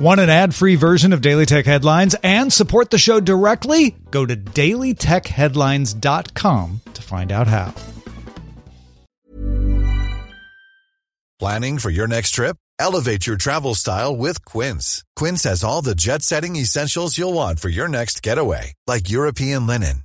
Want an ad free version of Daily Tech Headlines and support the show directly? Go to dailytechheadlines.com to find out how. Planning for your next trip? Elevate your travel style with Quince. Quince has all the jet setting essentials you'll want for your next getaway, like European linen,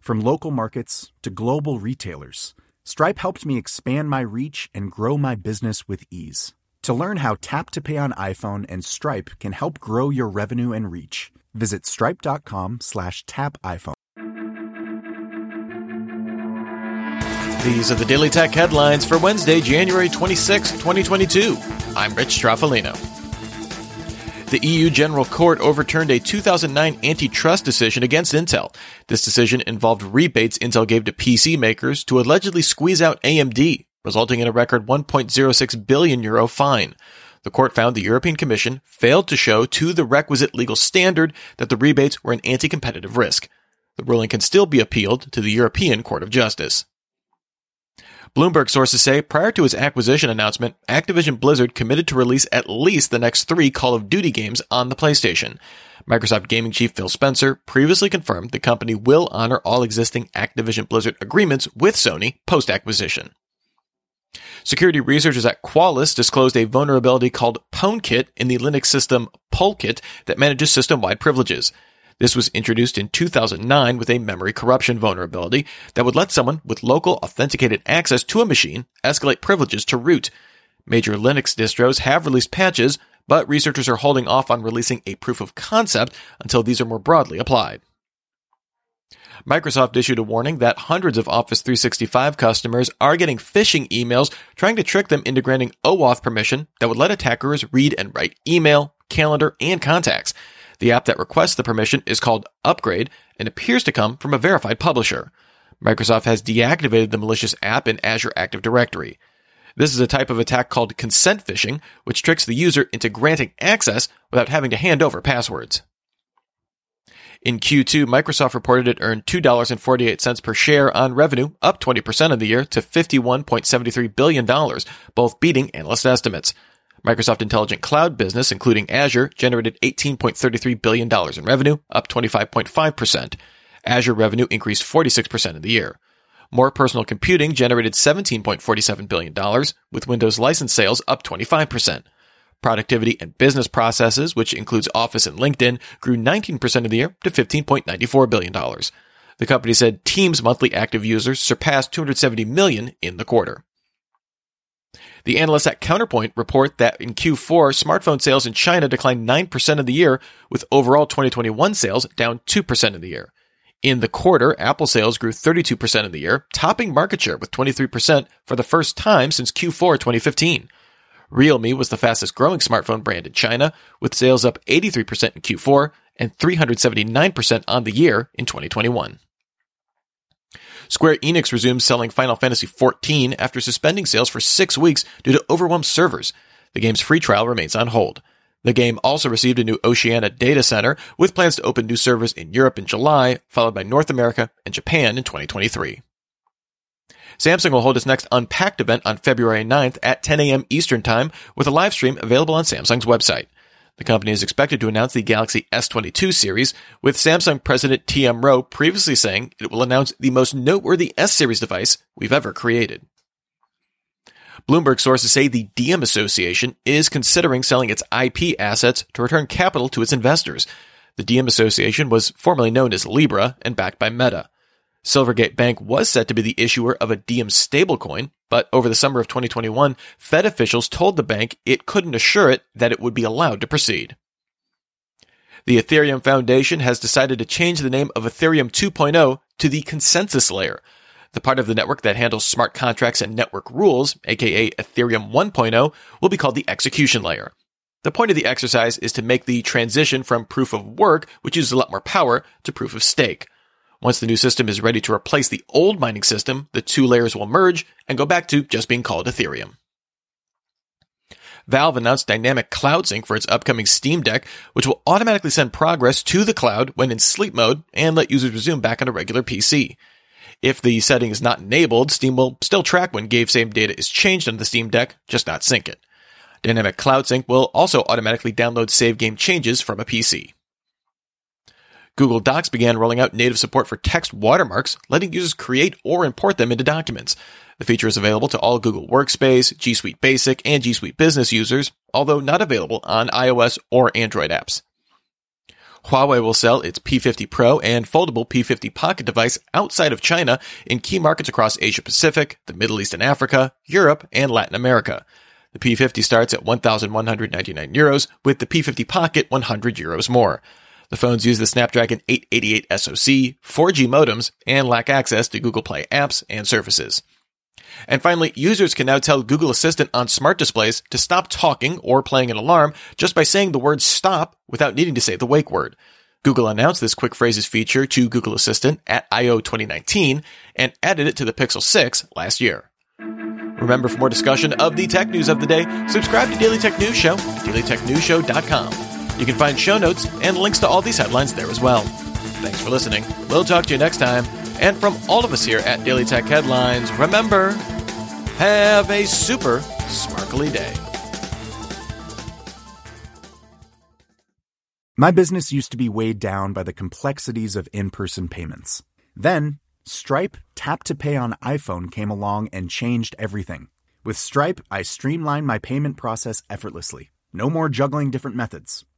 From local markets to global retailers, Stripe helped me expand my reach and grow my business with ease. To learn how Tap to Pay on iPhone and Stripe can help grow your revenue and reach, visit stripe.com slash tap iPhone. These are the Daily Tech headlines for Wednesday, January 26, 2022. I'm Rich Stroffolino. The EU General Court overturned a 2009 antitrust decision against Intel. This decision involved rebates Intel gave to PC makers to allegedly squeeze out AMD, resulting in a record 1.06 billion euro fine. The court found the European Commission failed to show to the requisite legal standard that the rebates were an anti-competitive risk. The ruling can still be appealed to the European Court of Justice. Bloomberg sources say prior to its acquisition announcement, Activision Blizzard committed to release at least the next three Call of Duty games on the PlayStation. Microsoft gaming chief Phil Spencer previously confirmed the company will honor all existing Activision Blizzard agreements with Sony post acquisition. Security researchers at Qualys disclosed a vulnerability called PwnKit in the Linux system Polkit that manages system wide privileges. This was introduced in 2009 with a memory corruption vulnerability that would let someone with local authenticated access to a machine escalate privileges to root. Major Linux distros have released patches, but researchers are holding off on releasing a proof of concept until these are more broadly applied. Microsoft issued a warning that hundreds of Office 365 customers are getting phishing emails trying to trick them into granting OAuth permission that would let attackers read and write email, calendar, and contacts. The app that requests the permission is called Upgrade and appears to come from a verified publisher. Microsoft has deactivated the malicious app in Azure Active Directory. This is a type of attack called consent phishing, which tricks the user into granting access without having to hand over passwords. In Q2, Microsoft reported it earned $2.48 per share on revenue, up 20% of the year to $51.73 billion, both beating analyst estimates. Microsoft Intelligent Cloud business, including Azure, generated $18.33 billion in revenue, up 25.5%. Azure revenue increased 46% in the year. More personal computing generated $17.47 billion, with Windows license sales up 25%. Productivity and business processes, which includes Office and LinkedIn, grew 19% of the year to $15.94 billion. The company said Teams monthly active users surpassed 270 million in the quarter. The analysts at Counterpoint report that in Q4, smartphone sales in China declined 9% of the year, with overall 2021 sales down 2% of the year. In the quarter, Apple sales grew 32% of the year, topping market share with 23% for the first time since Q4 2015. Realme was the fastest growing smartphone brand in China, with sales up 83% in Q4 and 379% on the year in 2021. Square Enix resumes selling Final Fantasy XIV after suspending sales for six weeks due to overwhelmed servers. The game's free trial remains on hold. The game also received a new Oceania data center with plans to open new servers in Europe in July, followed by North America and Japan in 2023. Samsung will hold its next Unpacked event on February 9th at 10 a.m. Eastern Time with a live stream available on Samsung's website. The company is expected to announce the Galaxy S22 series, with Samsung President TM Roh previously saying it will announce the most noteworthy S series device we've ever created. Bloomberg sources say the Diem Association is considering selling its IP assets to return capital to its investors. The Diem Association was formerly known as Libra and backed by Meta. Silvergate Bank was set to be the issuer of a Diem stablecoin, but over the summer of 2021, Fed officials told the bank it couldn't assure it that it would be allowed to proceed. The Ethereum Foundation has decided to change the name of Ethereum 2.0 to the consensus layer. The part of the network that handles smart contracts and network rules, aka Ethereum 1.0, will be called the execution layer. The point of the exercise is to make the transition from proof of work, which uses a lot more power, to proof of stake. Once the new system is ready to replace the old mining system, the two layers will merge and go back to just being called Ethereum. Valve announced dynamic cloud sync for its upcoming Steam Deck, which will automatically send progress to the cloud when in sleep mode and let users resume back on a regular PC. If the setting is not enabled, Steam will still track when game save data is changed on the Steam Deck, just not sync it. Dynamic Cloud Sync will also automatically download save game changes from a PC. Google Docs began rolling out native support for text watermarks, letting users create or import them into documents. The feature is available to all Google Workspace, G Suite Basic, and G Suite Business users, although not available on iOS or Android apps. Huawei will sell its P50 Pro and foldable P50 Pocket device outside of China in key markets across Asia Pacific, the Middle East and Africa, Europe, and Latin America. The P50 starts at 1,199 euros, with the P50 Pocket 100 euros more. The phones use the Snapdragon 888 SoC, 4G modems, and lack access to Google Play apps and services. And finally, users can now tell Google Assistant on smart displays to stop talking or playing an alarm just by saying the word stop without needing to say the wake word. Google announced this quick phrases feature to Google Assistant at I.O. 2019 and added it to the Pixel 6 last year. Remember, for more discussion of the tech news of the day, subscribe to Daily Tech News Show dailytechnewsshow.com. You can find show notes and links to all these headlines there as well. Thanks for listening. We'll talk to you next time. And from all of us here at Daily Tech Headlines, remember, have a super sparkly day. My business used to be weighed down by the complexities of in person payments. Then, Stripe Tap to Pay on iPhone came along and changed everything. With Stripe, I streamlined my payment process effortlessly. No more juggling different methods.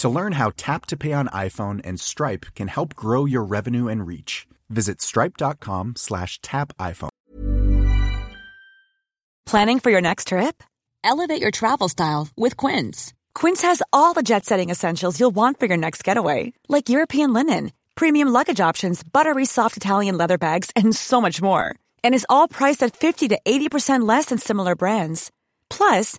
To learn how Tap to Pay on iPhone and Stripe can help grow your revenue and reach, visit stripe.com slash tap iPhone. Planning for your next trip? Elevate your travel style with Quince. Quince has all the jet setting essentials you'll want for your next getaway, like European linen, premium luggage options, buttery soft Italian leather bags, and so much more. And is all priced at 50 to 80% less than similar brands. Plus,